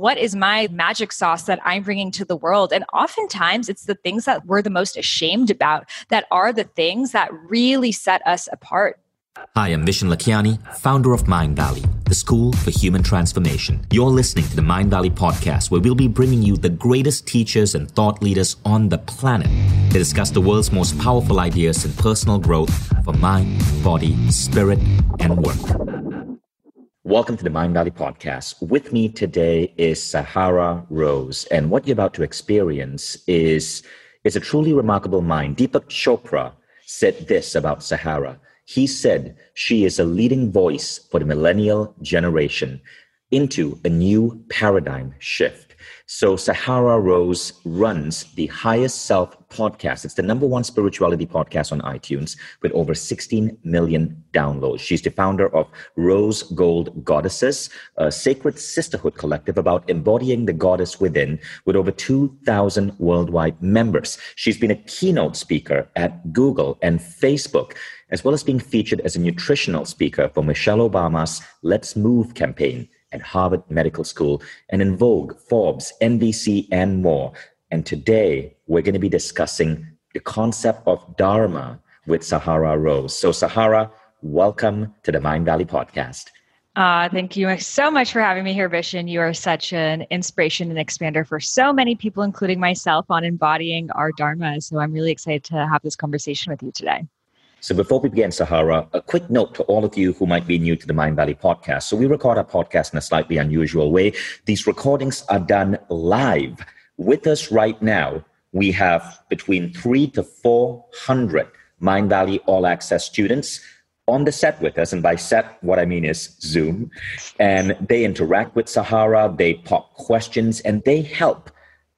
what is my magic sauce that I'm bringing to the world? And oftentimes it's the things that we're the most ashamed about that are the things that really set us apart. Hi, I'm Vishen Lakhiani, founder of Mindvalley, the school for human transformation. You're listening to the Mindvalley podcast, where we'll be bringing you the greatest teachers and thought leaders on the planet to discuss the world's most powerful ideas in personal growth for mind, body, spirit, and work. Welcome to the Mindvalley podcast. With me today is Sahara Rose, and what you're about to experience is is a truly remarkable mind. Deepak Chopra said this about Sahara. He said she is a leading voice for the millennial generation into a new paradigm shift. So Sahara Rose runs the Highest Self podcast. It's the number one spirituality podcast on iTunes with over 16 million downloads. She's the founder of Rose Gold Goddesses, a sacred sisterhood collective about embodying the goddess within with over 2,000 worldwide members. She's been a keynote speaker at Google and Facebook as well as being featured as a nutritional speaker for Michelle Obama's Let's Move campaign at Harvard Medical School and in Vogue, Forbes, NBC, and more. And today we're going to be discussing the concept of Dharma with Sahara Rose. So, Sahara, welcome to the Mindvalley podcast. Uh, thank you so much for having me here, Vishen. You are such an inspiration and expander for so many people, including myself, on embodying our Dharma. So I'm really excited to have this conversation with you today. So before we begin, Sahara, a quick note to all of you who might be new to the Mindvalley podcast. So we record our podcast in a slightly unusual way. These recordings are done live. With us right now, we have between three to 400 Mindvalley All Access students on the set with us. And by set, what I mean is Zoom. And they interact with Sahara, they pop questions, and they help.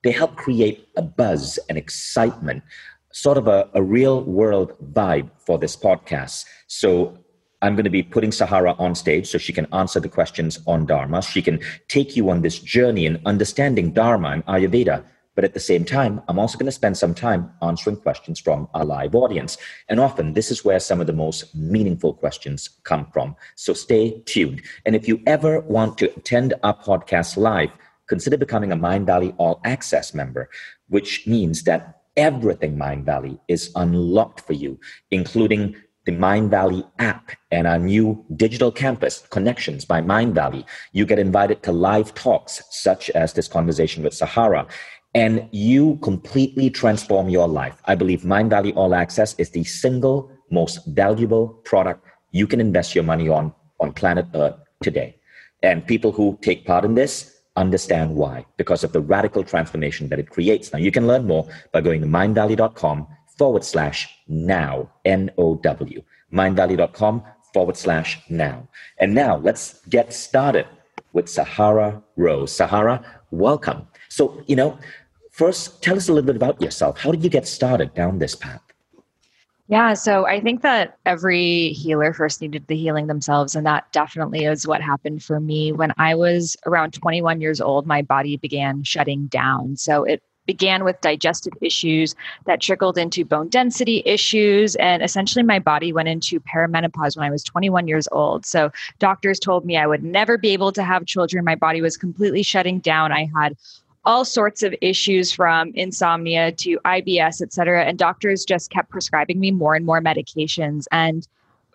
They help create a buzz and excitement sort of a, a real world vibe for this podcast. So I'm going to be putting Sahara on stage so she can answer the questions on Dharma. She can take you on this journey in understanding Dharma and Ayurveda. But at the same time, I'm also going to spend some time answering questions from our live audience. And often, this is where some of the most meaningful questions come from. So stay tuned. And if you ever want to attend our podcast live, consider becoming a Mindvalley All Access member, which means that everything Mindvalley is unlocked for you, including the Mindvalley app and our new digital campus, Connections by Mindvalley. You get invited to live talks such as this conversation with Sahara, and you completely transform your life. I believe Mindvalley All Access is the single most valuable product you can invest your money on on planet Earth today. And people who take part in this understand why, because of the radical transformation that it creates. Now, you can learn more by going to mindvalley.com forward slash now, N O W. Mindvalley.com forward slash now. And now let's get started with Sahara Rose. Sahara, welcome. So, you know, first tell us a little bit about yourself. How did you get started down this path? Yeah, so I think that every healer first needed the healing themselves. And that definitely is what happened for me. When I was around 21 years old, my body began shutting down. So it began with digestive issues that trickled into bone density issues. And essentially, my body went into perimenopause when I was 21 years old. So, doctors told me I would never be able to have children. My body was completely shutting down. I had all sorts of issues from insomnia to IBS, et cetera. And doctors just kept prescribing me more and more medications. And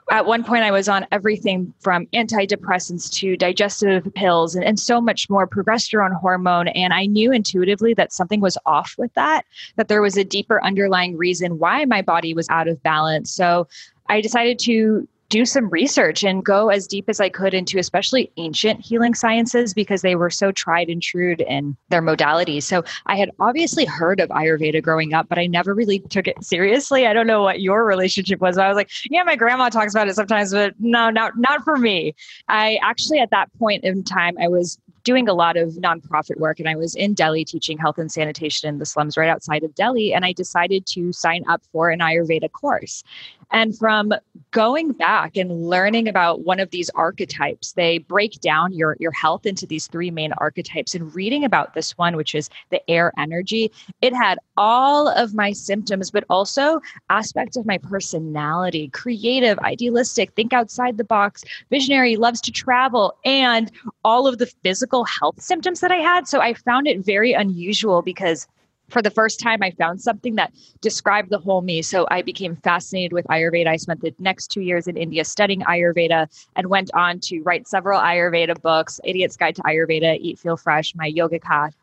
at one point, I was on everything from antidepressants to digestive pills and, and so much more progesterone hormone. And I knew intuitively that something was off with that, that there was a deeper underlying reason why my body was out of balance. So I decided to do some research and go as deep as I could into especially ancient healing sciences because they were so tried and true in their modalities. So I had obviously heard of Ayurveda growing up, but I never really took it seriously. I don't know what your relationship was. I was like, yeah, my grandma talks about it sometimes, but no, not not for me. I actually at that point in time I was doing a lot of nonprofit work and I was in Delhi teaching health and sanitation in the slums right outside of Delhi. And I decided to sign up for an Ayurveda course. And from going back and learning about one of these archetypes, they break down your, your health into these three main archetypes. And reading about this one, which is the air energy, it had all of my symptoms, but also aspects of my personality creative, idealistic, think outside the box, visionary, loves to travel, and all of the physical health symptoms that I had. So I found it very unusual because for the first time, I found something that described the whole me. So I became fascinated with Ayurveda. I spent the next two years in India studying Ayurveda and went on to write several Ayurveda books Idiot's Guide to Ayurveda, Eat, Feel Fresh, my Yoga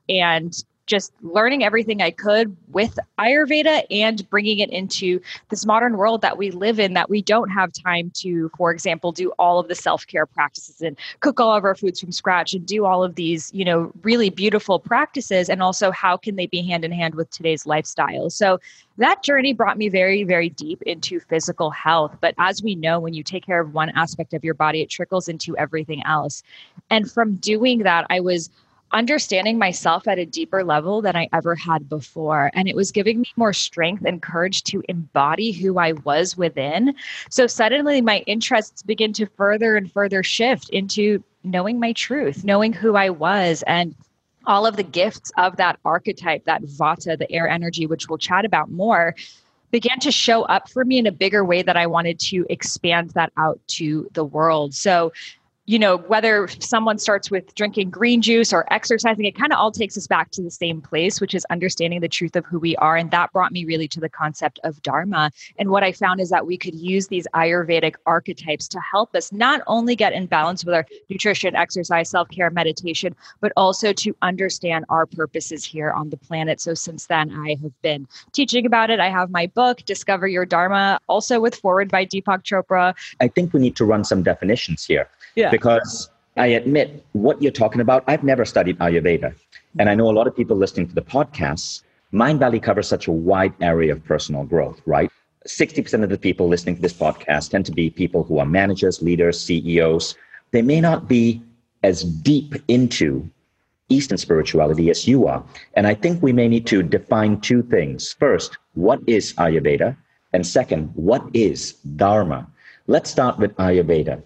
And just learning everything I could with Ayurveda and bringing it into this modern world that we live in that we don't have time to, for example, do all of the self care practices and cook all of our foods from scratch and do all of these, you know, really beautiful practices. And also, how can they be hand in hand with today's lifestyle? So, that journey brought me very, very deep into physical health. But as we know, when you take care of one aspect of your body, it trickles into everything else. And from doing that, I was understanding myself at a deeper level than I ever had before. And it was giving me more strength and courage to embody who I was within. So suddenly my interests begin to further and further shift into knowing my truth, knowing who I was, and all of the gifts of that archetype, that vata, the air energy, which we'll chat about more, began to show up for me in a bigger way that I wanted to expand that out to the world. So you know, whether someone starts with drinking green juice or exercising, it kind of all takes us back to the same place, which is understanding the truth of who we are. And that brought me really to the concept of Dharma. And what I found is that we could use these Ayurvedic archetypes to help us not only get in balance with our nutrition, exercise, self care, meditation, but also to understand our purposes here on the planet. So since then, I have been teaching about it. I have my book, Discover Your Dharma, also with Foreword by Deepak Chopra. I think we need to run some definitions here yeah. Because I admit what you're talking about, I've never studied Ayurveda. And I know a lot of people listening to the podcasts, Mindvalley covers such a wide area of personal growth, right? 60% of the people listening to this podcast tend to be people who are managers, leaders, CEOs. They may not be as deep into Eastern spirituality as you are. And I think we may need to define two things. First, what is Ayurveda? And second, what is Dharma? Let's start with Ayurveda.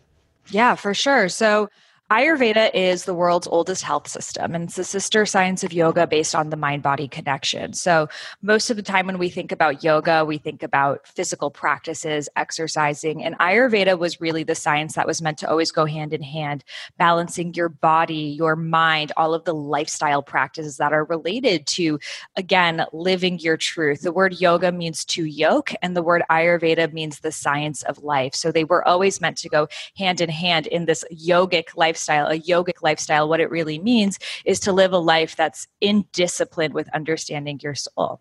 Yeah, for sure. So Ayurveda is the world's oldest health system, and it's the sister science of yoga based on the mind body connection. So, most of the time when we think about yoga, we think about physical practices, exercising, and Ayurveda was really the science that was meant to always go hand in hand, balancing your body, your mind, all of the lifestyle practices that are related to, again, living your truth. The word yoga means to yoke, and the word Ayurveda means the science of life. So, they were always meant to go hand in hand in this yogic life lifestyle, a yogic lifestyle, what it really means is to live a life that's in discipline with understanding your soul.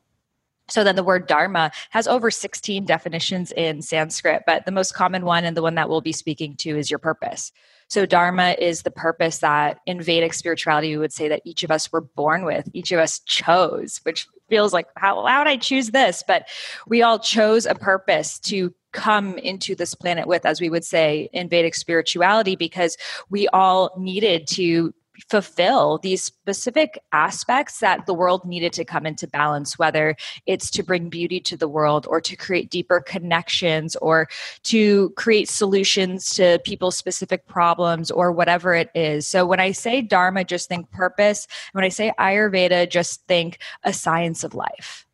So then the word dharma has over 16 definitions in Sanskrit, but the most common one and the one that we'll be speaking to is your purpose. So dharma is the purpose that in Vedic spirituality we would say that each of us were born with, each of us chose, which feels like how, how would I choose this? But we all chose a purpose to come into this planet with, as we would say in Vedic spirituality, because we all needed to fulfill these specific aspects that the world needed to come into balance, whether it's to bring beauty to the world or to create deeper connections or to create solutions to people's specific problems or whatever it is. So when I say Dharma, just think purpose. When I say Ayurveda, just think a science of life.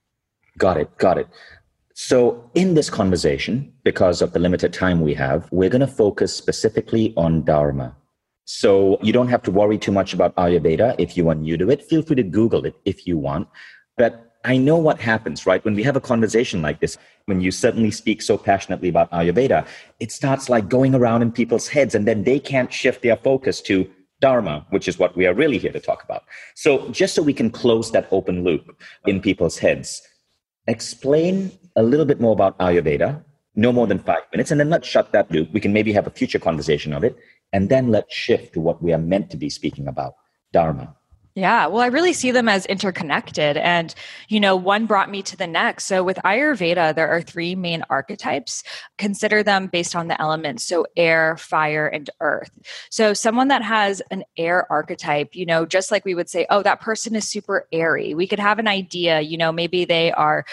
Got it. Got it. So, in this conversation, because of the limited time we have, we're going to focus specifically on Dharma. So, you don't have to worry too much about Ayurveda if you are new to it. Feel free to Google it if you want. But I know what happens, right? When we have a conversation like this, when you suddenly speak so passionately about Ayurveda, it starts like going around in people's heads, and then they can't shift their focus to Dharma, which is what we are really here to talk about. So, just so we can close that open loop in people's heads, explain a little bit more about Ayurveda, no more than five minutes, and then let's shut that loop. We can maybe have a future conversation of it, and then let's shift to what we are meant to be speaking about Dharma. Yeah, well, I really see them as interconnected. And, you know, one brought me to the next. So, with Ayurveda, there are three main archetypes. Consider them based on the elements. So, air, fire, and earth. So, someone that has an air archetype, you know, just like we would say, oh, that person is super airy, we could have an idea, you know, maybe they are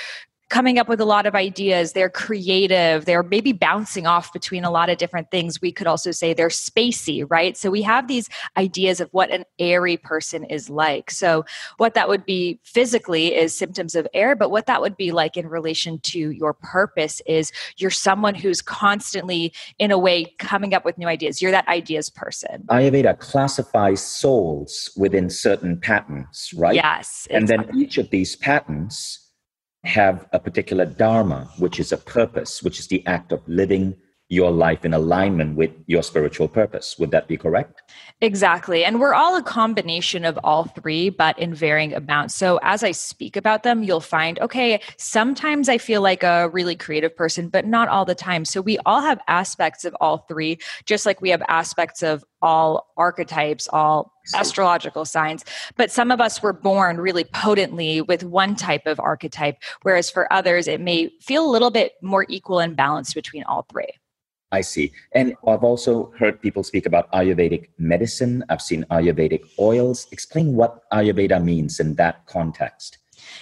coming up with a lot of ideas. They're creative. They're maybe bouncing off between a lot of different things. We could also say they're spacey, right? So we have these ideas of what an airy person is like. So, what that would be physically is symptoms of air, but what that would be like in relation to your purpose is you're someone who's constantly, in a way, coming up with new ideas. You're that ideas person. Ayurveda classifies souls within certain patterns, right? Yes. And exactly. then each of these patterns have a particular dharma, which is a purpose, which is the act of living your life in alignment with your spiritual purpose. Would that be correct? Exactly. And we're all a combination of all three, but in varying amounts. So as I speak about them, you'll find, okay, sometimes I feel like a really creative person, but not all the time. So we all have aspects of all three, just like we have aspects of all archetypes, all astrological signs. But some of us were born really potently with one type of archetype, whereas for others, it may feel a little bit more equal and balanced between all three. I see. And I've also heard people speak about Ayurvedic medicine. I've seen Ayurvedic oils. Explain what Ayurveda means in that context.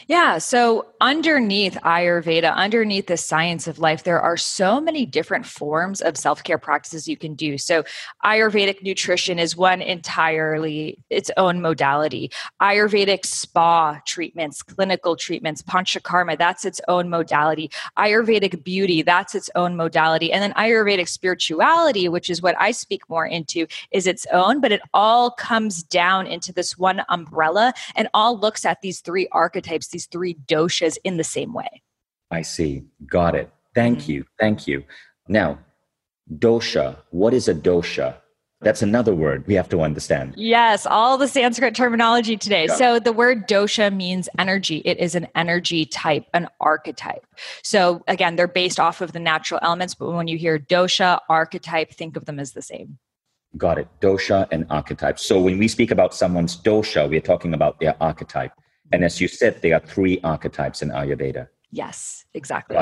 Yeah. So, underneath Ayurveda, underneath the science of life, there are so many different forms of self care practices you can do. So, Ayurvedic nutrition is one entirely its own modality. Ayurvedic spa treatments, clinical treatments, panchakarma, that's its own modality. Ayurvedic beauty, that's its own modality. And then Ayurvedic spirituality, which is what I speak more into, is its own, but it all comes down into this one umbrella and all looks at these three archetypes archetypes, these three doshas, in the same way. I see. Got it. Thank mm-hmm. you. Thank you. Now, dosha, what is a dosha? That's another word we have to understand. Yes, all the Sanskrit terminology today. Yeah. So the word dosha means energy. It is an energy type, an archetype. So again, they're based off of the natural elements, but when you hear dosha, archetype, think of them as the same. Got it. Dosha and archetype. So when we speak about someone's dosha, we're talking about their archetype. And as you said, there are three archetypes in Ayurveda. Yes, exactly.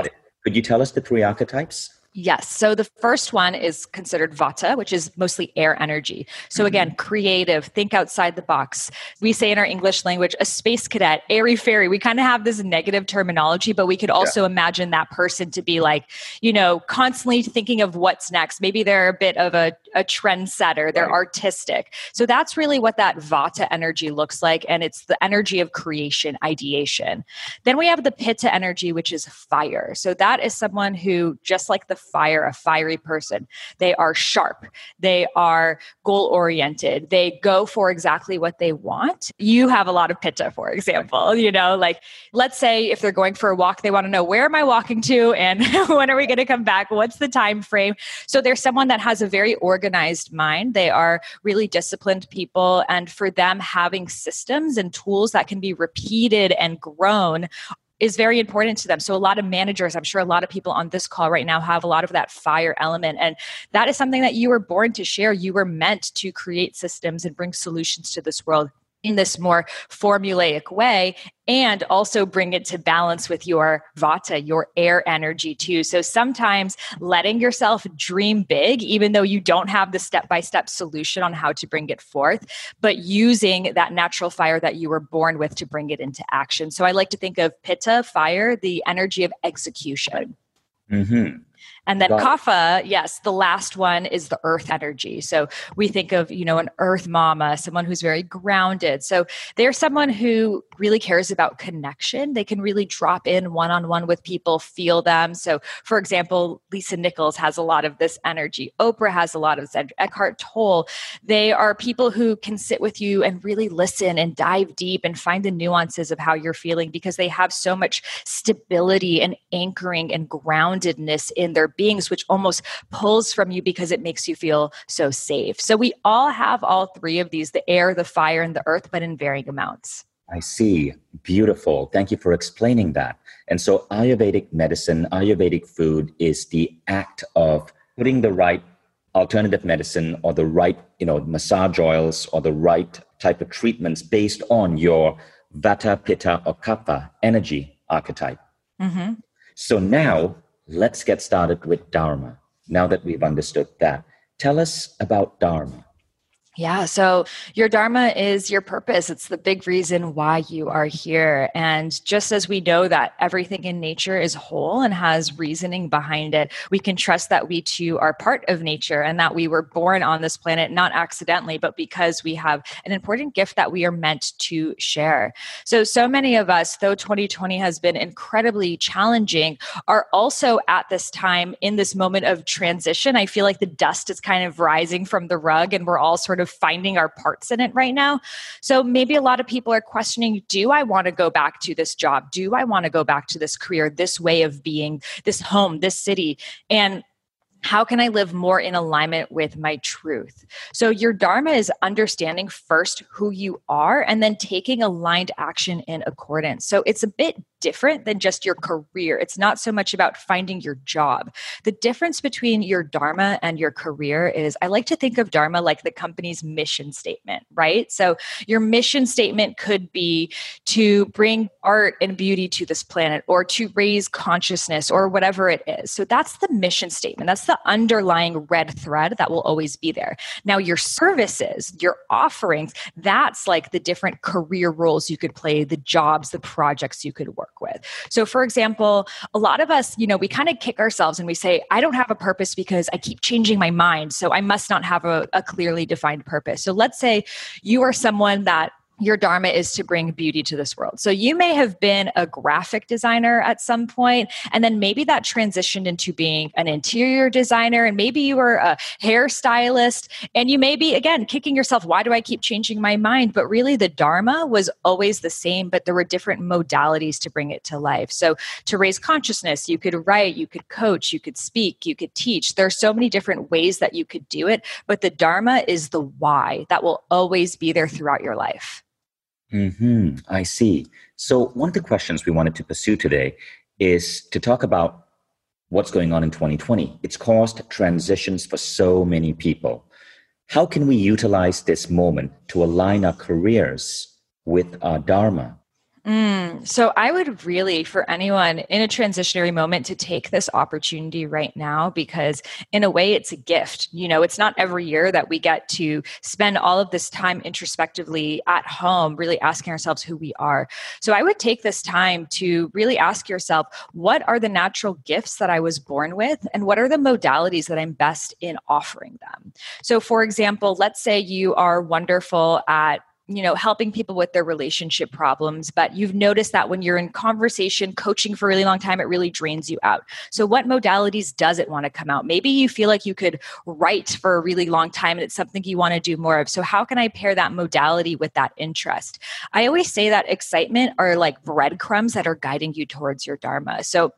Could you tell us the three archetypes? Yes. So the first one is considered vata, which is mostly air energy. So mm-hmm. again, creative, think outside the box. We say in our English language, a space cadet, airy fairy. We kind of have this negative terminology, but we could also yeah. imagine that person to be like, you know, constantly thinking of what's next. Maybe they're a bit of a, a trendsetter, they're right. artistic. So that's really what that vata energy looks like. And it's the energy of creation, ideation. Then we have the pitta energy, which is fire. So that is someone who, just like the fire, a fiery person. They are sharp. They are goal oriented. They go for exactly what they want. You have a lot of pitta, for example, you know, like let's say if they're going for a walk, they want to know where am I walking to and when are we going to come back? What's the time frame? So there's someone that has a very organized mind. They are really disciplined people. And for them, having systems and tools that can be repeated and grown is very important to them. So a lot of managers, I'm sure a lot of people on this call right now have a lot of that fire element and that is something that you were born to share. You were meant to create systems and bring solutions to this world in this more formulaic way and also bring it to balance with your vata, your air energy too. So sometimes letting yourself dream big, even though you don't have the step by step solution on how to bring it forth, but using that natural fire that you were born with to bring it into action. So I like to think of pitta, fire, the energy of execution. Mm-hmm. And then kapha, yes, the last one is the earth energy. So we think of, you know, an earth mama, someone who's very grounded. So they're someone who really cares about connection. They can really drop in one on one with people, feel them. So, for example, Lisa Nichols has a lot of this energy. Oprah has a lot of this. Eckhart Tolle. They are people who can sit with you and really listen and dive deep and find the nuances of how you're feeling because they have so much stability and anchoring and groundedness in their beings, which almost pulls from you because it makes you feel so safe. So, we all have all three of these the air, the fire, and the earth, but in varying amounts. I see. Beautiful. Thank you for explaining that. And so, Ayurvedic medicine, Ayurvedic food is the act of putting the right alternative medicine or the right, you know, massage oils or the right type of treatments based on your vata, pitta, or kapha energy archetype. Mm-hmm. So now let's get started with dharma. Now that we've understood that, tell us about dharma. Yeah. So your Dharma is your purpose. It's the big reason why you are here. And just as we know that everything in nature is whole and has reasoning behind it, we can trust that we too are part of nature and that we were born on this planet not accidentally, but because we have an important gift that we are meant to share. So, so many of us, though 2020 has been incredibly challenging, are also at this time in this moment of transition. I feel like the dust is kind of rising from the rug and we're all sort of of finding our parts in it right now. So maybe a lot of people are questioning do I want to go back to this job? Do I want to go back to this career, this way of being, this home, this city? And how can I live more in alignment with my truth? So, your Dharma is understanding first who you are and then taking aligned action in accordance. So, it's a bit different than just your career. It's not so much about finding your job. The difference between your Dharma and your career is I like to think of Dharma like the company's mission statement, right? So your mission statement could be to bring art and beauty to this planet or to raise consciousness or whatever it is. So that's the mission statement. That's the underlying red thread that will always be there. Now, your services, your offerings, that's like the different career roles you could play, the jobs, the projects you could work with. So, for example, a lot of us, you know, we kind of kick ourselves and we say, I don't have a purpose because I keep changing my mind. So, I must not have a, a clearly defined purpose. So, let's say you are someone that your dharma is to bring beauty to this world. So you may have been a graphic designer at some point, and then maybe that transitioned into being an interior designer, and maybe you were a hairstylist, and you may be again kicking yourself, why do I keep changing my mind? But really, the dharma was always the same, but there were different modalities to bring it to life. So to raise consciousness, you could write, you could coach, you could speak, you could teach. There are so many different ways that you could do it, but the dharma is the why that will always be there throughout your life. Hmm. I see. So one of the questions we wanted to pursue today is to talk about what's going on in 2020. It's caused transitions for so many people. How can we utilize this moment to align our careers with our dharma? Mm, so I would really, for anyone in a transitionary moment, to take this opportunity right now because, in a way, it's a gift. You know, it's not every year that we get to spend all of this time introspectively at home, really asking ourselves who we are. So I would take this time to really ask yourself, what are the natural gifts that I was born with, and what are the modalities that I'm best in offering them? So, for example, let's say you are wonderful at you know helping people with their relationship problems but you've noticed that when you're in conversation coaching for a really long time it really drains you out. So what modalities does it want to come out? Maybe you feel like you could write for a really long time and it's something you want to do more of. So how can i pair that modality with that interest? I always say that excitement are like breadcrumbs that are guiding you towards your dharma. So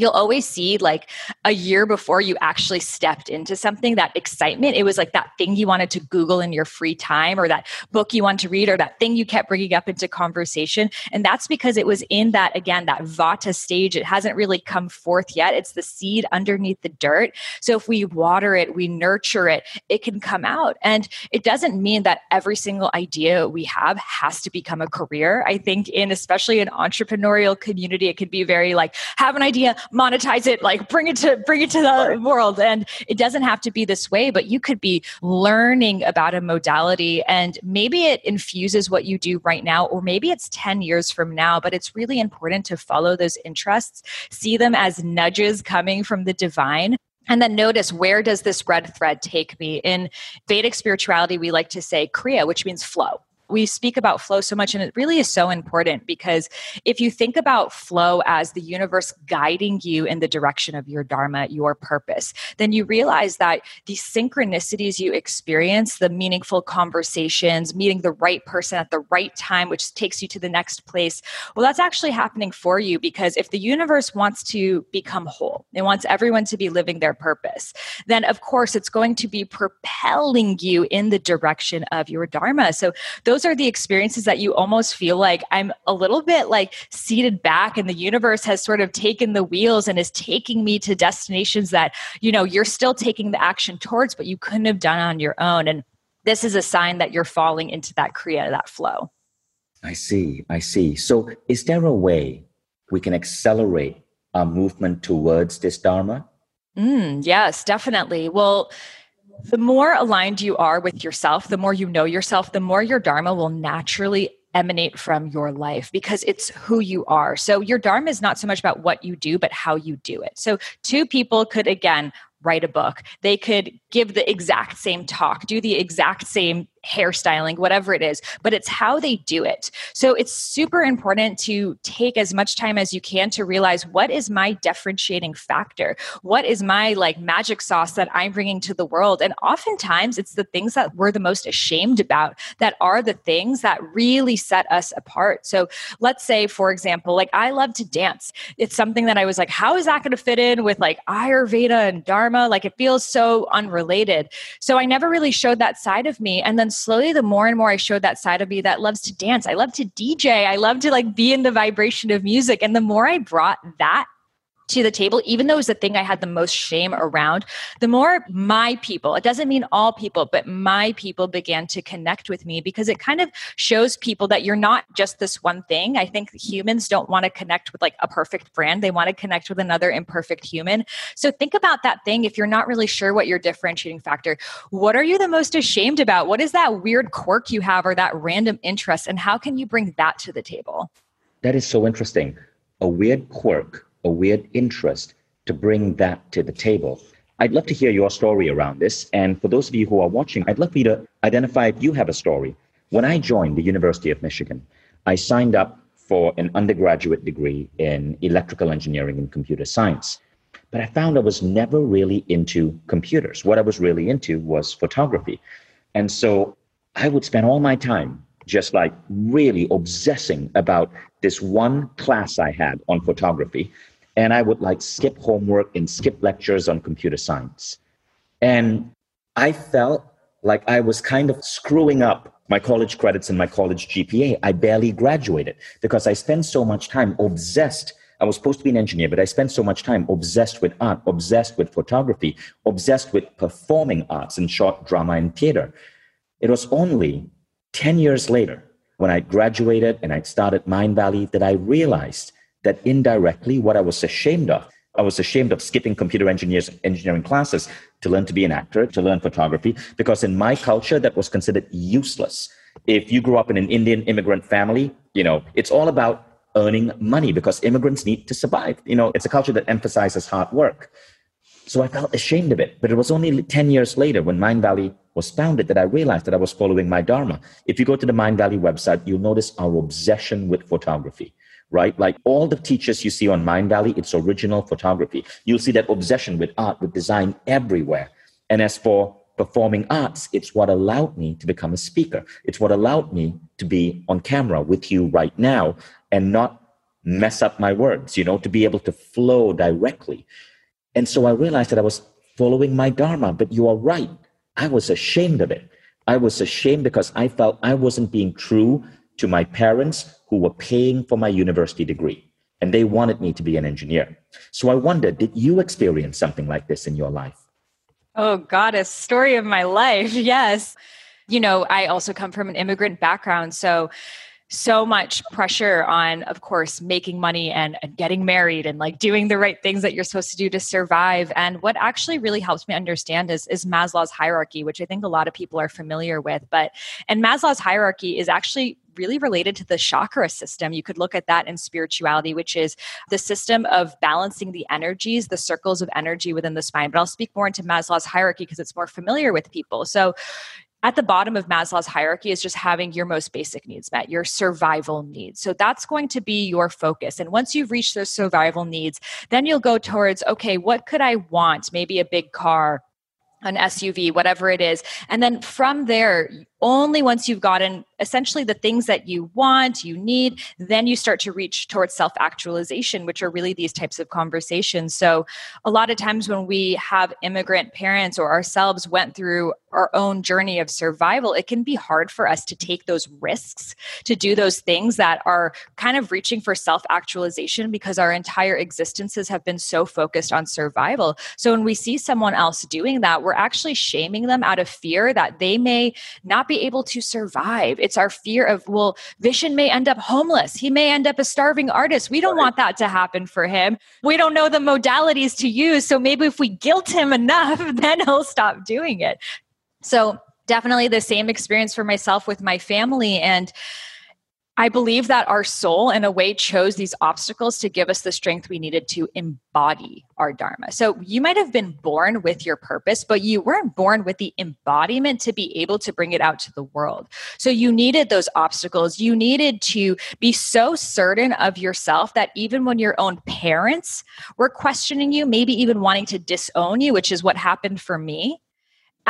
you'll always see like a year before you actually stepped into something that excitement. It was like that thing you wanted to google in your free time or that book you want to read or that thing you kept bringing up into conversation. And that's because it was in that again that vata stage. It hasn't really come forth yet. It's the seed underneath the dirt. So if we water it we nurture it it can come out. And it doesn't mean that every single idea we have has to become a career. I think in especially an entrepreneurial community it could be very like have an idea monetize it like bring it to bring it to the world. And it doesn't have to be this way but you could be learning about a modality and maybe it infuses what you do right now or maybe it's 10 years from now but it's really important to follow those interests see them as nudges coming from the divine and then notice where does this red thread take me? In vedic spirituality we like to say kriya which means flow we speak about flow so much and it really is so important because if you think about flow as the universe guiding you in the direction of your dharma your purpose then you realize that the synchronicities you experience the meaningful conversations meeting the right person at the right time which takes you to the next place well that's actually happening for you because if the universe wants to become whole it wants everyone to be living their purpose then of course it's going to be propelling you in the direction of your dharma. So those those are the experiences that you almost feel like I'm a little bit like seated back and the universe has sort of taken the wheels and is taking me to destinations that, you know, you're still taking the action towards, but you couldn't have done on your own. And this is a sign that you're falling into that Kriya, that flow. I see. I see. So is there a way we can accelerate our movement towards this Dharma? Mm, yes, definitely. Well, the more aligned you are with yourself, the more you know yourself, the more your Dharma will naturally emanate from your life because it's who you are. So your Dharma is not so much about what you do, but how you do it. So two people could, again, write a book. They could give the exact same talk, do the exact same hairstyling, whatever it is, but it's how they do it. So it's super important to take as much time as you can to realize what is my differentiating factor? What is my like magic sauce that I'm bringing to the world? And oftentimes it's the things that we're the most ashamed about that are the things that really set us apart. So let's say, for example, like I love to dance. It's something that I was like, how is that going to fit in with like Ayurveda and Dharma? Like it feels so unrelated. So I never really showed that side of me. And then slowly the more and more I showed that side of me that loves to dance, I love to DJ, I love to like be in the vibration of music. And the more I brought that to the table, even though it was the thing I had the most shame around, the more my people, it doesn't mean all people, but my people began to connect with me because it kind of shows people that you're not just this one thing. I think humans don't want to connect with like a perfect brand, they want to connect with another imperfect human. So think about that thing if you're not really sure what your differentiating factor. What are you the most ashamed about? What is that weird quirk you have or that random interest and how can you bring that to the table? That is so interesting. A weird quirk a weird interest to bring that to the table. I'd love to hear your story around this. And for those of you who are watching, I'd love for you to identify if you have a story. When I joined the University of Michigan, I signed up for an undergraduate degree in electrical engineering and computer science. But I found I was never really into computers. What I was really into was photography. And so I would spend all my time just like really obsessing about this one class I had on photography and I would like skip homework and skip lectures on computer science. And I felt like I was kind of screwing up my college credits and my college GPA. I barely graduated because I spent so much time obsessed. I was supposed to be an engineer, but I spent so much time obsessed with art, obsessed with photography, obsessed with performing arts and short drama and theater. It was only 10 years later, when I graduated and I started Mindvalley, that I realized that indirectly what I was ashamed of. I was ashamed of skipping computer engineers engineering classes to learn to be an actor, to learn photography, because in my culture that was considered useless. If you grew up in an Indian immigrant family, you know, it's all about earning money because immigrants need to survive. You know, it's a culture that emphasizes hard work. So I felt ashamed of it. But it was only 10 years later when Mindvalley was founded that I realized that I was following my Dharma. If you go to the Mindvalley website, you'll notice our obsession with photography right? Like all the teachers you see on Mindvalley, it's original photography. You'll see that obsession with art, with design everywhere. And as for performing arts, it's what allowed me to become a speaker. It's what allowed me to be on camera with you right now and not mess up my words, you know, to be able to flow directly. And so I realized that I was following my Dharma, but you are right. I was ashamed of it. I was ashamed because I felt I wasn't being true to my parents who were paying for my university degree and they wanted me to be an engineer. So I wondered, did you experience something like this in your life? Oh, goddess, story of my life. Yes. You know, I also come from an immigrant background. So so much pressure on of course making money and, and, getting married and like doing the right things that you're supposed to do to survive and what actually really helps me understand is, is maslow's hierarchy which i think a lot of people are familiar with but and maslow's hierarchy is actually really related to the chakra system. You could look at that in spirituality, which is the system of balancing the energies, the circles of energy within the spine. But I'll speak more into Maslow's hierarchy because it's more familiar with people. So at the bottom of Maslow's hierarchy is just having your most basic needs met, your survival needs. So that's going to be your focus. And once you've reached those survival needs, then you'll go towards, okay, what could I want? Maybe a big car, an SUV, whatever it is. And then from there, only once you've gotten essentially the things that you want, you need, then you start to reach towards self actualization, which are really these types of conversations. So, a lot of times when we have immigrant parents or ourselves went through our own journey of survival, it can be hard for us to take those risks, to do those things that are kind of reaching for self actualization because our entire existences have been so focused on survival. So, when we see someone else doing that, we're actually shaming them out of fear that they may not be able to survive. It's our fear of, well, Vishen may end up homeless. He may end up a starving artist. We don't right. want that to happen for him. We don't know the modalities to use. So maybe if we guilt him enough, then he'll stop doing it. So definitely the same experience for myself with my family. And I believe that our soul, in a way, chose these obstacles to give us the strength we needed to embody our Dharma. So you might have been born with your purpose, but you weren't born with the embodiment to be able to bring it out to the world. So you needed those obstacles. You needed to be so certain of yourself that even when your own parents were questioning you, maybe even wanting to disown you, which is what happened for me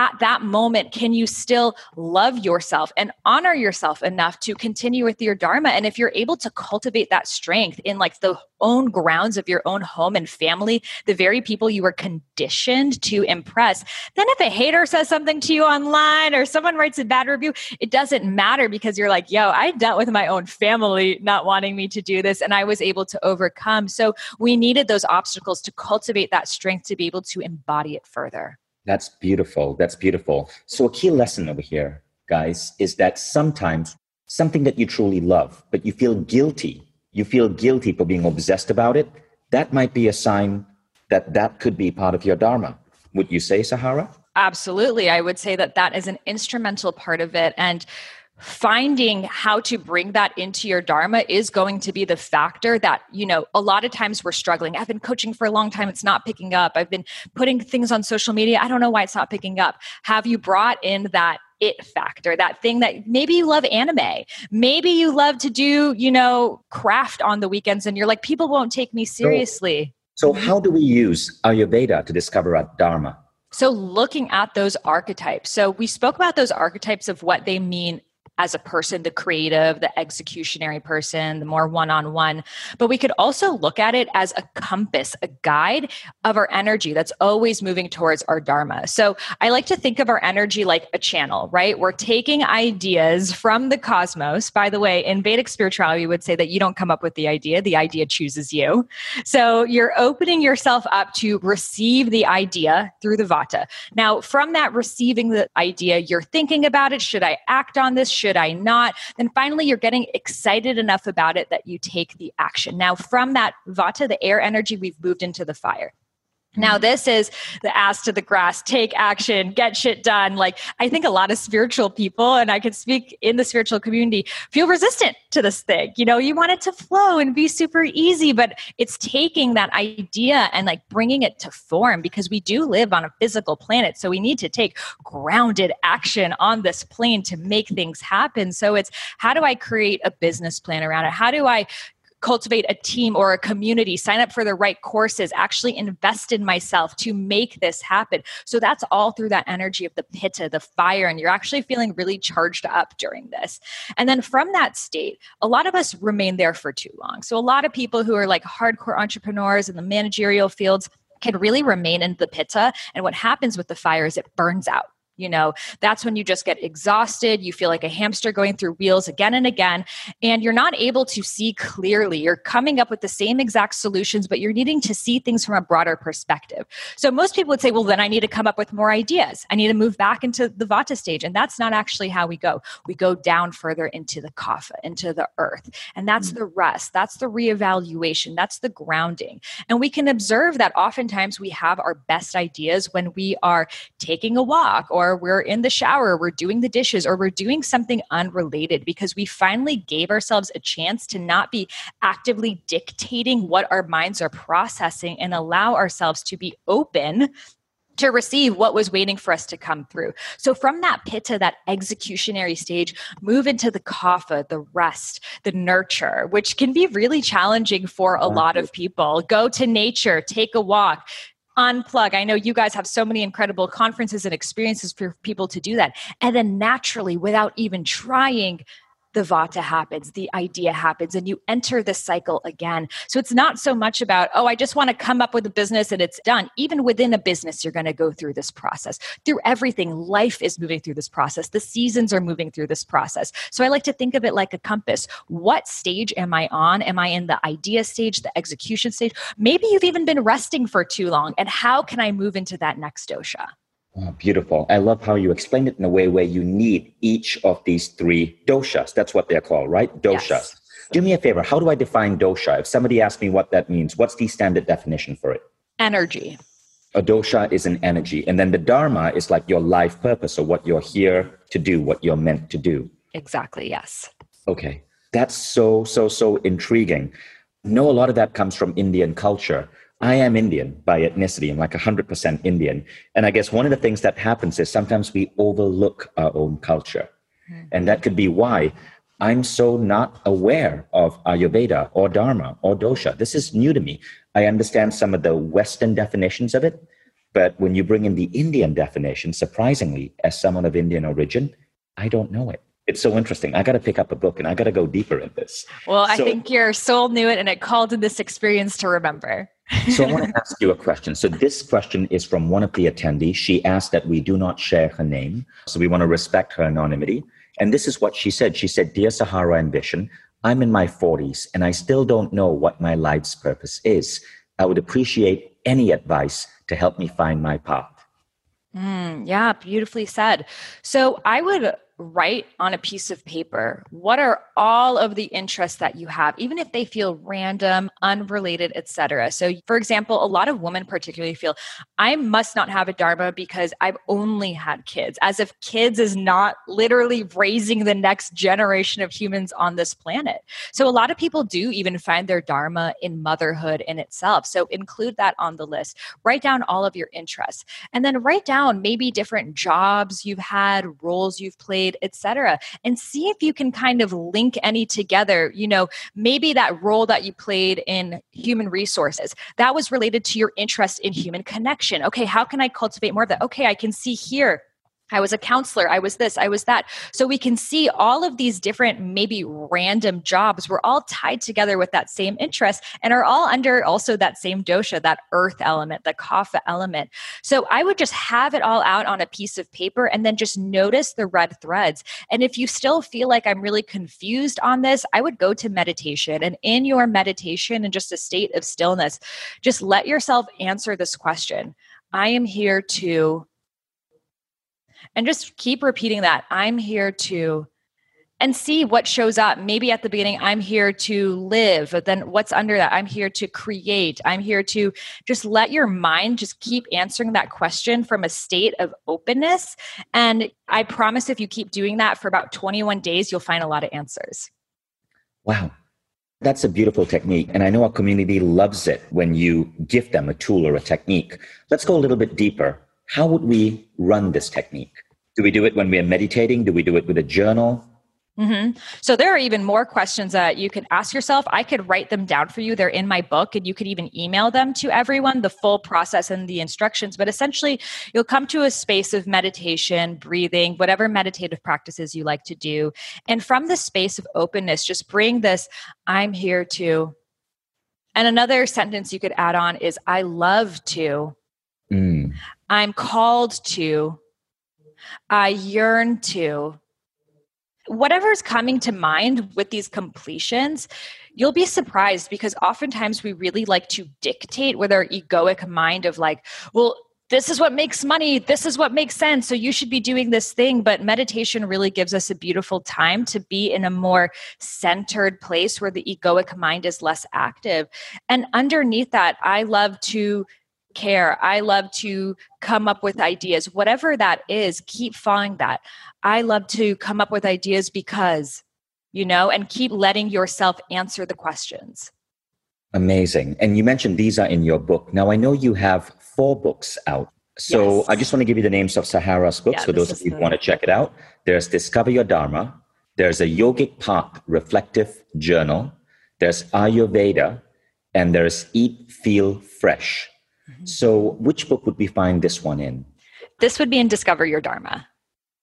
at that moment, can you still love yourself and honor yourself enough to continue with your Dharma? And if you're able to cultivate that strength in like the own grounds of your own home and family, the very people you were conditioned to impress, then if a hater says something to you online or someone writes a bad review, it doesn't matter because you're like, yo, I dealt with my own family not wanting me to do this and I was able to overcome. So we needed those obstacles to cultivate that strength to be able to embody it further. That's beautiful. That's beautiful. So, a key lesson over here, guys, is that sometimes something that you truly love, but you feel guilty, you feel guilty for being obsessed about it, that might be a sign that that could be part of your Dharma. Would you say, Sahara? Absolutely. I would say that that is an instrumental part of it. And finding how to bring that into your dharma is going to be the factor that you know a lot of times we're struggling. I've been coaching for a long time. It's not picking up. I've been putting things on social media. I don't know why it's not picking up. Have you brought in that it factor that thing that maybe you love anime? Maybe you love to do you know craft on the weekends and you're like people won't take me seriously. so, so how do we use ayurveda to discover our dharma? So, looking at those archetypes. So, we spoke about those archetypes of what they mean as a person, the creative, the executionary person, the more one on one. But we could also look at it as a compass, a guide of our energy that's always moving towards our Dharma. So I like to think of our energy like a channel, right? We're taking ideas from the cosmos. By the way, in Vedic spirituality, we would say that you don't come up with the idea, the idea chooses you. So you're opening yourself up to receive the idea through the Vata. Now, from that receiving the idea, you're thinking about it. Should I act on this? Should should I not? Then finally, you're getting excited enough about it that you take the action. Now, from that vata, the air energy, we've moved into the fire. Now, mm-hmm. this is the ass to the grass, take action, get shit done. Like, I think a lot of spiritual people, and I can speak in the spiritual community, feel resistant to this thing. You know, you want it to flow and be super easy, but it's taking that idea and like bringing it to form because we do live on a physical planet. So we need to take grounded action on this plane to make things happen. So it's how do I create a business plan around it? How do I cultivate a team or a community, sign up for the right courses, actually invest in myself to make this happen. So that's all through that energy of the pitta, the fire, and you're actually feeling really charged up during this. And then from that state, a lot of us remain there for too long. So a lot of people who are like hardcore entrepreneurs in the managerial fields can really remain in the pitta. And what happens with the fire is it burns out you know that's when you just get exhausted you feel like a hamster going through wheels again and again and you're not able to see clearly. You're coming up with the same exact solutions but you're needing to see things from a broader perspective. So most people would say well then i need to come up with more ideas. I need to move back into the vata stage. And that's not actually how we go. We go down further into the kapha into the earth. And that's mm-hmm. the rest. That's the reevaluation. That's the grounding. And we can observe that oftentimes we have our best ideas when we are taking a walk or or we're in the shower, we're doing the dishes, or we're doing something unrelated because we finally gave ourselves a chance to not be actively dictating what our minds are processing and allow ourselves to be open to receive what was waiting for us to come through. So from that pitta, that executionary stage, move into the kapha, the rest, the nurture, which can be really challenging for a lot of people. Go to nature, take a walk, unplug. I know you guys have so many incredible conferences and experiences for people to do that. And then naturally, without even trying, the vata happens, the idea happens, and you enter the cycle again. So it's not so much about, oh, I just want to come up with a business and it's done. Even within a business, you're going to go through this process. Through everything, life is moving through this process. The seasons are moving through this process. So I like to think of it like a compass. What stage am I on? Am I in the idea stage, the execution stage? Maybe you've even been resting for too long. And how can I move into that next dosha? Oh, beautiful. I love how you explained it in a way where you need each of these three doshas. That's what they're called, right? Doshas. Yes. Do me a favor. How do I define dosha? If somebody asks me what that means, what's the standard definition for it? Energy. A dosha is an energy. And then the dharma is like your life purpose or what you're here to do, what you're meant to do. Exactly, yes. Okay. That's so, so, so intriguing. know a lot of that comes from Indian culture. I am Indian by ethnicity. I'm like 100% Indian. And I guess one of the things that happens is sometimes we overlook our own culture. Mm-hmm. And that could be why I'm so not aware of Ayurveda or Dharma or dosha. This is new to me. I understand some of the Western definitions of it, but when you bring in the Indian definition, surprisingly, as someone of Indian origin, I don't know it it's so interesting. I got to pick up a book and I got to go deeper in this. Well, so, I think your soul knew it and it called in this experience to remember. so I want to ask you a question. So this question is from one of the attendees. She asked that we do not share her name. So we want to respect her anonymity. And this is what she said. She said, Dear Sahara and Vishen, I'm in my 40s and I still don't know what my life's purpose is. I would appreciate any advice to help me find my path. Mm, yeah, beautifully said. So I would write on a piece of paper what are all of the interests that you have even if they feel random unrelated etc so for example a lot of women particularly feel i must not have a dharma because i've only had kids as if kids is not literally raising the next generation of humans on this planet. So a lot of people do even find their dharma in motherhood in itself. So include that on the list. Write down all of your interests. And then write down maybe different jobs you've had roles you've played etc and see if you can kind of link any together you know maybe that role that you played in human resources that was related to your interest in human connection. Okay how can i cultivate more of that? Okay i can see here I was a counselor. I was this, I was that. So we can see all of these different, maybe random jobs were all tied together with that same interest and are all under also that same dosha, that earth element, the kapha element. So I would just have it all out on a piece of paper and then just notice the red threads. And if you still feel like I'm really confused on this, I would go to meditation. And in your meditation and just a state of stillness, just let yourself answer this question I am here to and just keep repeating that. I'm here to and see what shows up. Maybe at the beginning, I'm here to live, but then what's under that? I'm here to create. I'm here to just let your mind just keep answering that question from a state of openness. And I promise if you keep doing that for about 21 days, you'll find a lot of answers. Wow. That's a beautiful technique. And I know our community loves it when you give them a tool or a technique. Let's go a little bit deeper how would we run this technique? Do we do it when we are meditating? Do we do it with a journal? Mm-hmm. So there are even more questions that you could ask yourself. I could write them down for you. They're in my book, and you could even email them to everyone, the full process and the instructions. But essentially, you'll come to a space of meditation, breathing, whatever meditative practices you like to do. And from the space of openness, just bring this I'm here to. And another sentence you could add on is I love to. Mm. I'm called to, I yearn to. Whatever's coming to mind with these completions, you'll be surprised because oftentimes we really like to dictate with our egoic mind of like, well, this is what makes money. This is what makes sense. So you should be doing this thing. But meditation really gives us a beautiful time to be in a more centered place where the egoic mind is less active. And underneath that, I love to care. I love to come up with ideas. Whatever that is, keep following that. I love to come up with ideas because, you know, and keep letting yourself answer the questions. Amazing. And you mentioned these are in your book. Now, I know you have four books out. So yes. I just want to give you the names of Sahara's books yeah, for those of you who want to check it out. There's Discover Your Dharma. There's a Yogic Path Reflective Journal. There's Ayurveda. And there's Eat, Feel, Fresh. Mm-hmm. So, which book would we find this one in? This would be in Discover Your Dharma.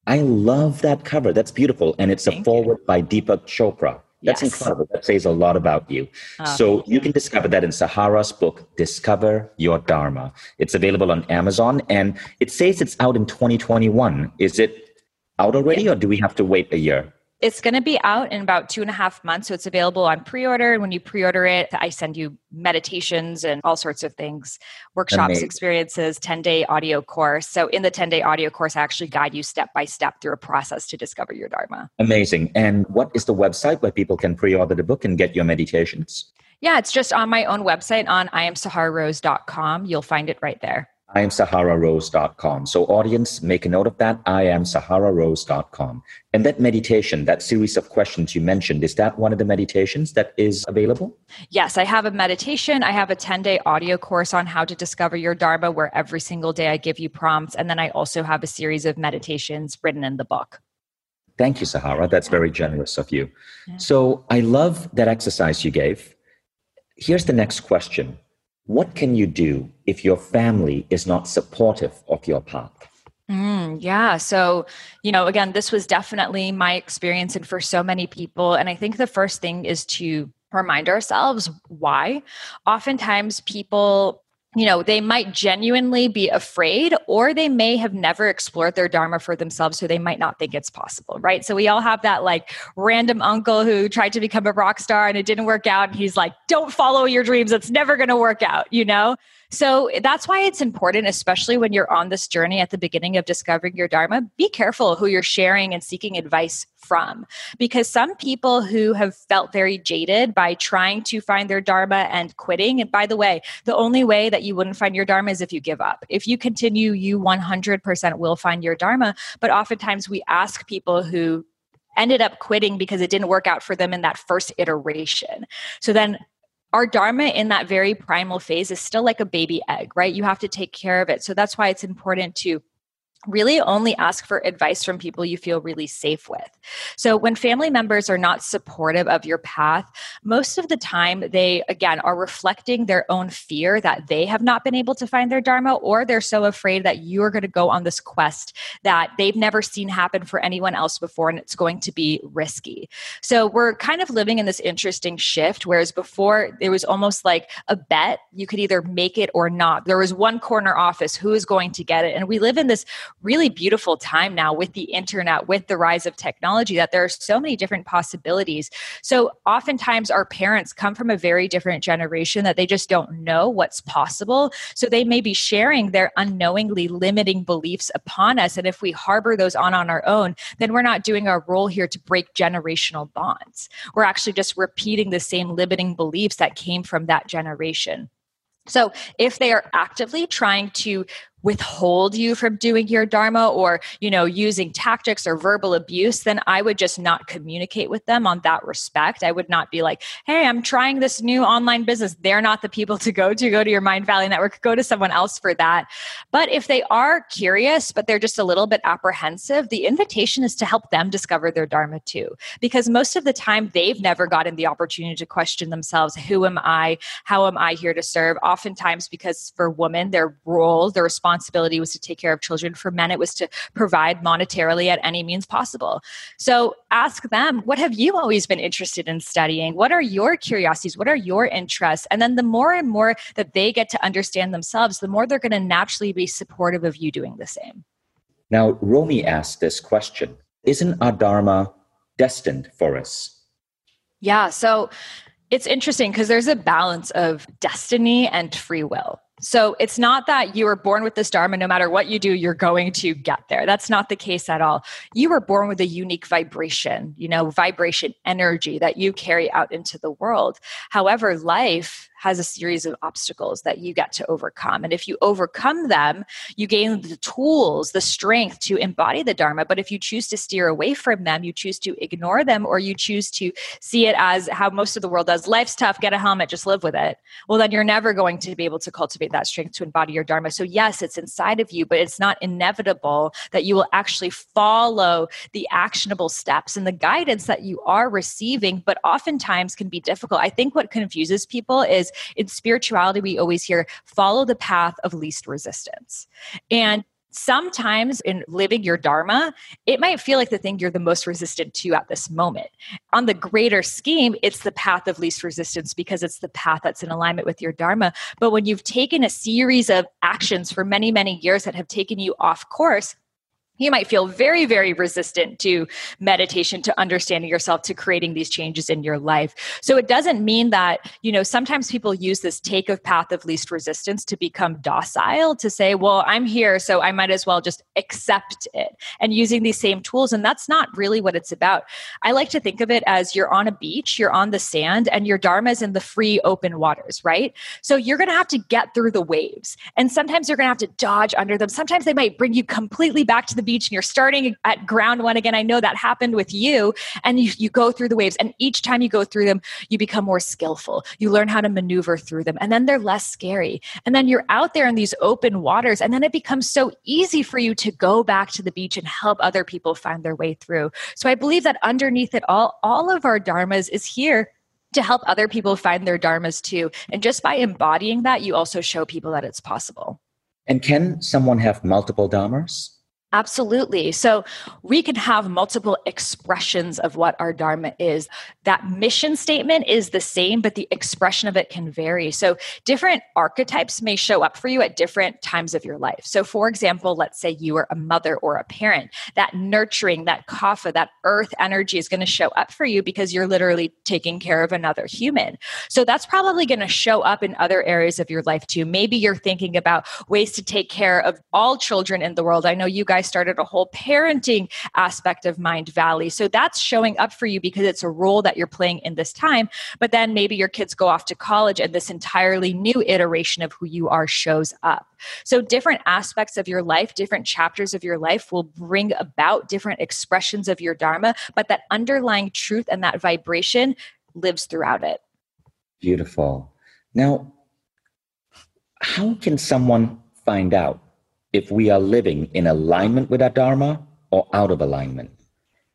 I love that cover. That's beautiful. And it's Thank a foreword you. by Deepak Chopra. That's yes. incredible. That says a lot about you. Oh, so you can discover that in Sahara's book, Discover Your Dharma. It's available on Amazon and it says it's out in 2021. Is it out already yeah. or do we have to wait a year? It's going to be out in about two and a half months. So it's available on pre order. And when you pre order it, I send you meditations and all sorts of things, workshops, Amazing. experiences, 10 day audio course. So in the 10 day audio course, I actually guide you step by step through a process to discover your Dharma. Amazing. And what is the website where people can pre order the book and get your meditations? Yeah, it's just on my own website on iamsahararose.com. You'll find it right there. I am sahararose.com. So, audience, make a note of that. I am sahararose.com. And that meditation, that series of questions you mentioned, is that one of the meditations that is available? Yes, I have a meditation. I have a 10 day audio course on how to discover your Dharma, where every single day I give you prompts. And then I also have a series of meditations written in the book. Thank you, Sahara. That's very generous of you. Yeah. So, I love that exercise you gave. Here's the next question what can you do if your family is not supportive of your path? Mm, yeah. So, you know, again, this was definitely my experience and for so many people. And I think the first thing is to remind ourselves why. Oftentimes, people you know, they might genuinely be afraid, or they may have never explored their Dharma for themselves, so they might not think it's possible, right? So we all have that like random uncle who tried to become a rock star and it didn't work out. And he's like, don't follow your dreams. It's never going to work out, you know? So that's why it's important, especially when you're on this journey at the beginning of discovering your Dharma, be careful who you're sharing and seeking advice from. Because some people who have felt very jaded by trying to find their Dharma and quitting, and by the way, the only way that you wouldn't find your Dharma is if you give up. If you continue, you 100% will find your Dharma. But oftentimes we ask people who ended up quitting because it didn't work out for them in that first iteration. So then our dharma in that very primal phase is still like a baby egg, right? You have to take care of it. So that's why it's important to really only ask for advice from people you feel really safe with. So, when family members are not supportive of your path, most of the time they, again, are reflecting their own fear that they have not been able to find their Dharma, or they're so afraid that you're going to go on this quest that they've never seen happen for anyone else before and it's going to be risky. So, we're kind of living in this interesting shift, whereas before it was almost like a bet. You could either make it or not. There was one corner office who is going to get it. And we live in this really beautiful time now with the internet, with the rise of technology, that there are so many different possibilities. So oftentimes our parents come from a very different generation that they just don't know what's possible. So they may be sharing their unknowingly limiting beliefs upon us. And if we harbor those on on our own, then we're not doing our role here to break generational bonds. We're actually just repeating the same limiting beliefs that came from that generation. So, if they are actively trying to withhold you from doing your dharma or you know using tactics or verbal abuse then i would just not communicate with them on that respect. I would not be like hey i'm trying this new online business. They're not the people to go to. Go to your Mindvalley network. Go to someone else for that. But if they are curious but they're just a little bit apprehensive the invitation is to help them discover their dharma too. Because most of the time they've never gotten the opportunity to question themselves who am i? How am i here to serve? Oftentimes because for women their role their responsibility responsibility was to take care of children. For men, it was to provide monetarily at any means possible. So ask them, what have you always been interested in studying? What are your curiosities? What are your interests? And then the more and more that they get to understand themselves, the more they're going to naturally be supportive of you doing the same. Now, Romy asked this question Isn't our Dharma destined for us? Yeah. So it's interesting because there's a balance of destiny and free will. So it's not that you were born with this Dharma, no matter what you do, you're going to get there. That's not the case at all. You were born with a unique vibration, you know, vibration energy that you carry out into the world. However, life has a series of obstacles that you get to overcome. And if you overcome them, you gain the tools, the strength to embody the Dharma. But if you choose to steer away from them, you choose to ignore them, or you choose to see it as how most of the world does life's tough, get a helmet, just live with it. Well, then you're never going to be able to cultivate that strength to embody your Dharma. So, yes, it's inside of you, but it's not inevitable that you will actually follow the actionable steps and the guidance that you are receiving, but oftentimes can be difficult. I think what confuses people is in spirituality, we always hear follow the path of least resistance. And sometimes in living your dharma it might feel like the thing you're the most resistant to at this moment on the greater scheme it's the path of least resistance because it's the path that's in alignment with your dharma but when you've taken a series of actions for many many years that have taken you off course you might feel very very resistant to meditation to understanding yourself to creating these changes in your life. So it doesn't mean that you know sometimes people use this take of path of least resistance to become docile to say well i'm here so i might as well just accept it and using these same tools and that's not really what it's about. I like to think of it as you're on a beach you're on the sand and your dharma is in the free open waters right? So you're going to have to get through the waves and sometimes you're going to have to dodge under them. Sometimes they might bring you completely back to the beach and you're starting at ground one again. I know that happened with you. And you, you go through the waves. And each time you go through them, you become more skillful. You learn how to maneuver through them. And then they're less scary. And then you're out there in these open waters. And then it becomes so easy for you to go back to the beach and help other people find their way through. So I believe that underneath it all, all of our dharmas is here to help other people find their dharmas too. And just by embodying that, you also show people that it's possible. And can someone have multiple dharmas? Absolutely. So we can have multiple expressions of what our Dharma is. That mission statement is the same, but the expression of it can vary. So different archetypes may show up for you at different times of your life. So, for example, let's say you are a mother or a parent. That nurturing, that kapha, that earth energy is going to show up for you because you're literally taking care of another human. So that's probably going to show up in other areas of your life too. Maybe you're thinking about ways to take care of all children in the world. I know you guys started a whole parenting aspect of Mindvalley. So that's showing up for you because it's a role that you're playing in this time. But then maybe your kids go off to college and this entirely new iteration of who you are shows up. So different aspects of your life, different chapters of your life will bring about different expressions of your Dharma, but that underlying truth and that vibration lives throughout it. Beautiful. Now, how can someone find out if we are living in alignment with our Dharma or out of alignment.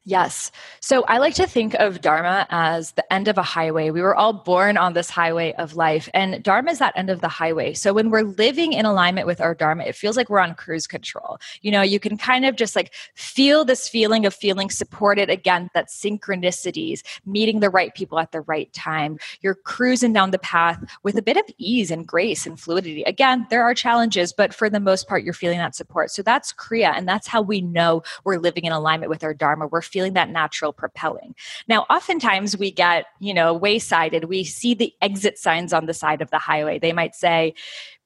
Yes. So I like to think of Dharma as the end of a highway. We were all born on this highway of life, and Dharma is that end of the highway. So when we're living in alignment with our Dharma, it feels like we're on cruise control. You know, you can kind of just like feel this feeling of feeling supported again, that synchronicities, meeting the right people at the right time. You're cruising down the path with a bit of ease and grace and fluidity. Again, there are challenges, but for the most part, you're feeling that support. So that's Kriya, and that's how we know we're living in alignment with our Dharma. We're feeling that natural propelling. Now, oftentimes we get, you know, waysided. We see the exit signs on the side of the highway. They might say,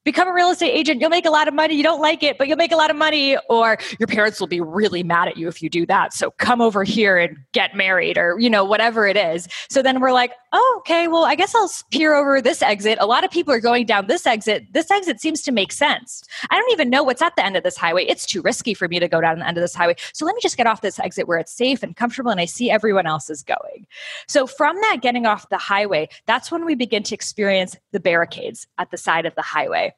become a real estate agent. You'll make a lot of money. You don't like it, but you'll make a lot of money. Or your parents will be really mad at you if you do that. So come over here and get married or, you know, whatever it is. So then we're like, oh, okay, well, I guess I'll peer over this exit. A lot of people are going down this exit. This exit seems to make sense. I don't even know what's at the end of this highway. It's too risky for me to go down the end of this highway. So let me just get off this exit where it's safe and comfortable and I see everyone else is going. So from that getting off the highway, that's when we begin to experience the barricades at the side of the highway.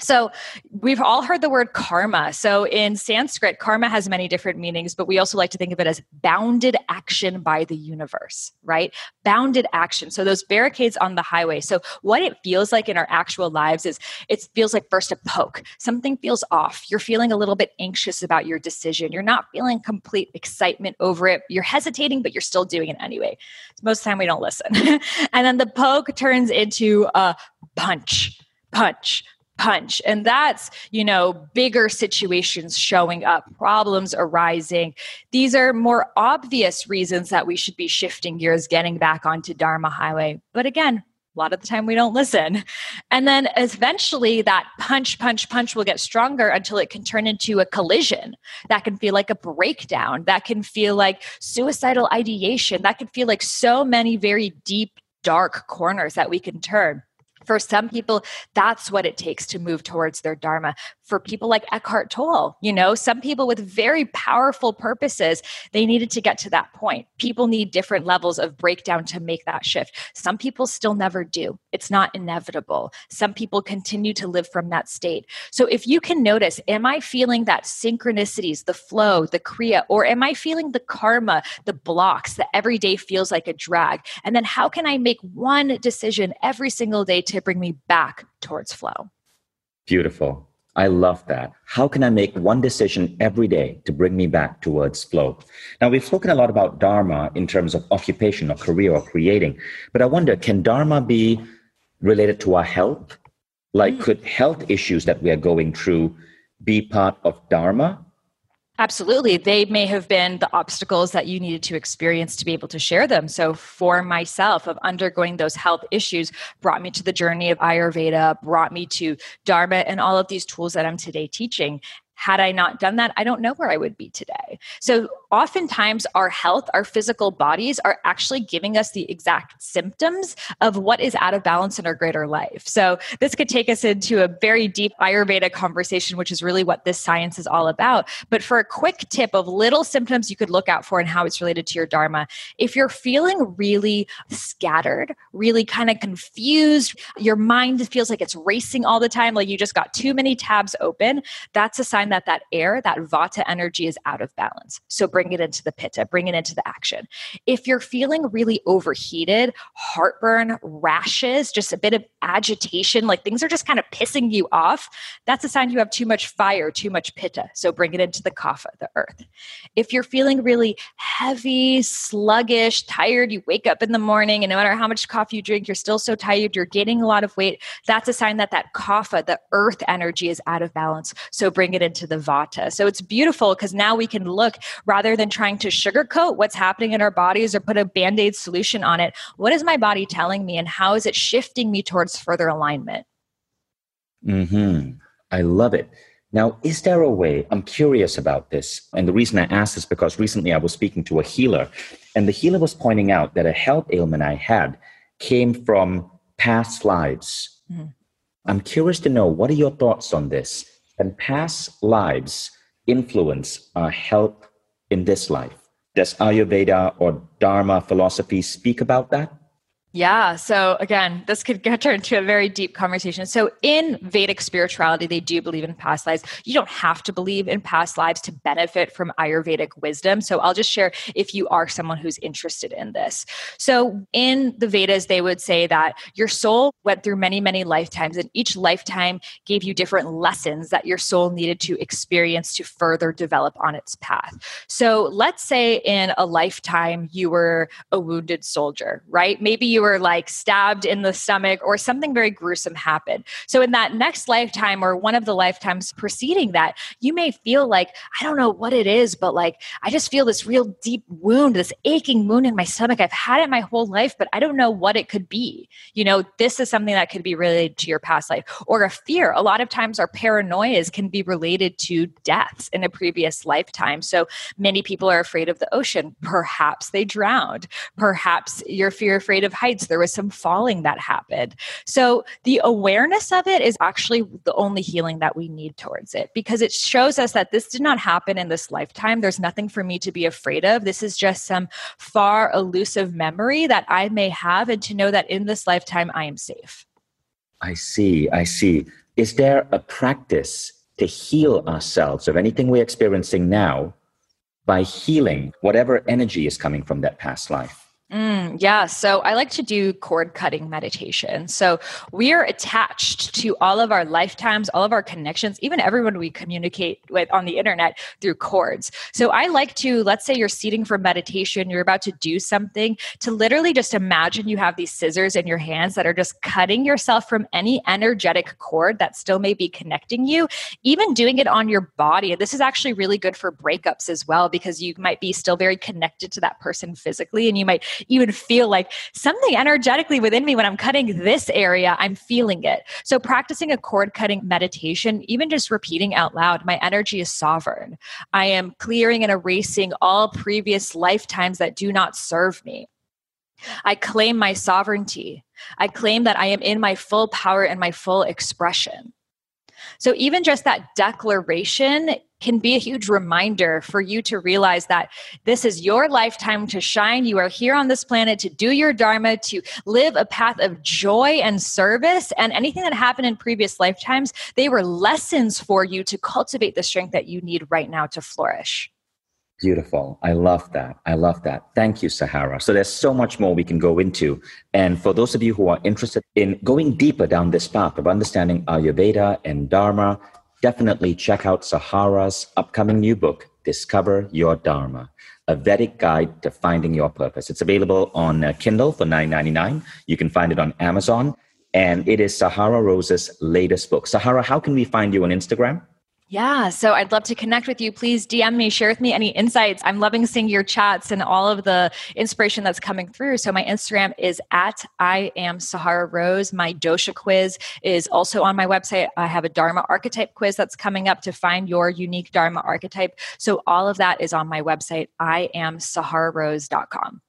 So, we've all heard the word karma. So, in Sanskrit, karma has many different meanings, but we also like to think of it as bounded action by the universe, right? Bounded action. So, those barricades on the highway. So, what it feels like in our actual lives is it feels like first a poke. Something feels off. You're feeling a little bit anxious about your decision. You're not feeling complete excitement over it. You're hesitating, but you're still doing it anyway. Most of the time, we don't listen. and then the poke turns into a punch, punch, punch. And that's you know bigger situations showing up problems arising. These are more obvious reasons that we should be shifting gears getting back onto dharma highway. But again a lot of the time we don't listen. And then eventually that punch punch punch will get stronger until it can turn into a collision that can feel like a breakdown that can feel like suicidal ideation that can feel like so many very deep dark corners that we can turn for some people, that's what it takes to move towards their Dharma. For people like Eckhart Tolle, you know, some people with very powerful purposes, they needed to get to that point. People need different levels of breakdown to make that shift. Some people still never do. It's not inevitable. Some people continue to live from that state. So if you can notice, am I feeling that synchronicities, the flow, the Kriya, or am I feeling the karma, the blocks that every day feels like a drag? And then how can I make one decision every single day to bring me back towards flow. Beautiful. I love that. How can I make one decision every day to bring me back towards flow? Now, we've spoken a lot about Dharma in terms of occupation or career or creating, but I wonder can Dharma be related to our health? Like, mm. could health issues that we are going through be part of Dharma? Absolutely. They may have been the obstacles that you needed to experience to be able to share them. So, for myself, of undergoing those health issues brought me to the journey of Ayurveda, brought me to Dharma, and all of these tools that I'm today teaching had I not done that, I don't know where I would be today. So, oftentimes, our health, our physical bodies are actually giving us the exact symptoms of what is out of balance in our greater life. So, this could take us into a very deep Ayurveda conversation, which is really what this science is all about. But for a quick tip of little symptoms you could look out for and how it's related to your Dharma, if you're feeling really scattered, really kind of confused, your mind feels like it's racing all the time, like you just got too many tabs open, that's a sign that that air, that vata energy is out of balance. So bring it into the pitta, bring it into the action. If you're feeling really overheated, heartburn, rashes, just a bit of agitation, like things are just kind of pissing you off, that's a sign you have too much fire, too much pitta. So bring it into the kapha, the earth. If you're feeling really heavy, sluggish, tired, you wake up in the morning and no matter how much coffee you drink, you're still so tired, you're gaining a lot of weight, that's a sign that that kapha, the earth energy is out of balance. So bring it into into the vata. So it's beautiful because now we can look rather than trying to sugarcoat what's happening in our bodies or put a band aid solution on it. What is my body telling me and how is it shifting me towards further alignment? Hmm. I love it. Now, is there a way? I'm curious about this. And the reason I ask is because recently I was speaking to a healer, and the healer was pointing out that a health ailment I had came from past lives. Mm-hmm. I'm curious to know what are your thoughts on this? Can past lives influence our health in this life? Does Ayurveda or Dharma philosophy speak about that? Yeah. So again, this could get turned into a very deep conversation. So in Vedic spirituality, they do believe in past lives. You don't have to believe in past lives to benefit from Ayurvedic wisdom. So I'll just share if you are someone who's interested in this. So in the Vedas, they would say that your soul went through many, many lifetimes, and each lifetime gave you different lessons that your soul needed to experience to further develop on its path. So let's say in a lifetime you were a wounded soldier, right? Maybe you you were like stabbed in the stomach or something very gruesome happened. So, in that next lifetime or one of the lifetimes preceding that, you may feel like, I don't know what it is, but like, I just feel this real deep wound, this aching wound in my stomach. I've had it my whole life, but I don't know what it could be. You know, this is something that could be related to your past life or a fear. A lot of times, our paranoias can be related to deaths in a previous lifetime. So, many people are afraid of the ocean. Perhaps they drowned. Perhaps you're fear afraid of heights heights, there was some falling that happened. So the awareness of it is actually the only healing that we need towards it because it shows us that this did not happen in this lifetime. There's nothing for me to be afraid of. This is just some far elusive memory that I may have, and to know that in this lifetime I am safe. I see. I see. Is there a practice to heal ourselves of anything we're experiencing now by healing whatever energy is coming from that past life? Mm, yeah. So I like to do cord cutting meditation. So we are attached to all of our lifetimes, all of our connections, even everyone we communicate with on the internet through cords. So I like to, let's say you're seating for meditation, you're about to do something, to literally just imagine you have these scissors in your hands that are just cutting yourself from any energetic cord that still may be connecting you, even doing it on your body. This is actually really good for breakups as well, because you might be still very connected to that person physically and you might would feel like something energetically within me when I'm cutting this area, I'm feeling it. So practicing a cord cutting meditation, even just repeating out loud, my energy is sovereign. I am clearing and erasing all previous lifetimes that do not serve me. I claim my sovereignty. I claim that I am in my full power and my full expression. So, even just that declaration can be a huge reminder for you to realize that this is your lifetime to shine. You are here on this planet to do your Dharma, to live a path of joy and service. And anything that happened in previous lifetimes, they were lessons for you to cultivate the strength that you need right now to flourish. Beautiful. I love that. I love that. Thank you, Sahara. So there's so much more we can go into. And for those of you who are interested in going deeper down this path of understanding Ayurveda and Dharma, definitely check out Sahara's upcoming new book, Discover Your Dharma, a Vedic guide to finding your purpose. It's available on uh, Kindle for $9.99. You can find it on Amazon. And it is Sahara Rose's latest book. Sahara, how can we find you on Instagram? Yeah, so I'd love to connect with you. Please DM me, share with me any insights. I'm loving seeing your chats and all of the inspiration that's coming through. So my Instagram is at I am Sahara Rose. My dosha quiz is also on my website. I have a Dharma archetype quiz that's coming up to find your unique Dharma archetype. So all of that is on my website, I am sahararose.com.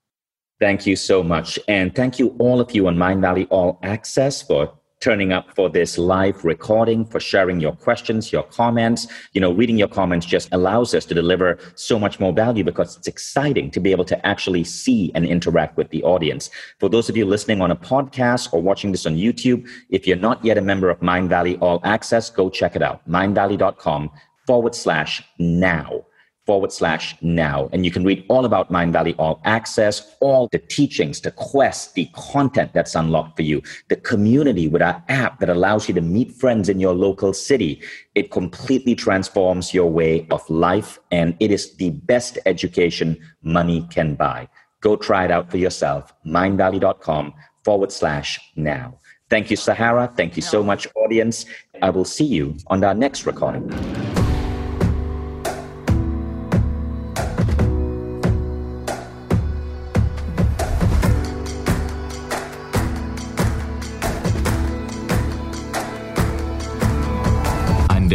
Thank you so much. And thank you all of you on Mindvalley All Access for turning up for this live recording, for sharing your questions, your comments. You know, reading your comments just allows us to deliver so much more value because it's exciting to be able to actually see and interact with the audience. For those of you listening on a podcast or watching this on YouTube, if you're not yet a member of Mindvalley All Access, go check it out. Mindvalley.com forward slash now forward slash now. And you can read all about Mindvalley All Access, all the teachings, the quests, the content that's unlocked for you, the community with our app that allows you to meet friends in your local city. It completely transforms your way of life, and it is the best education money can buy. Go try it out for yourself. Mindvalley.com forward slash now. Thank you, Sahara. Thank you so much, audience. I will see you on our next recording.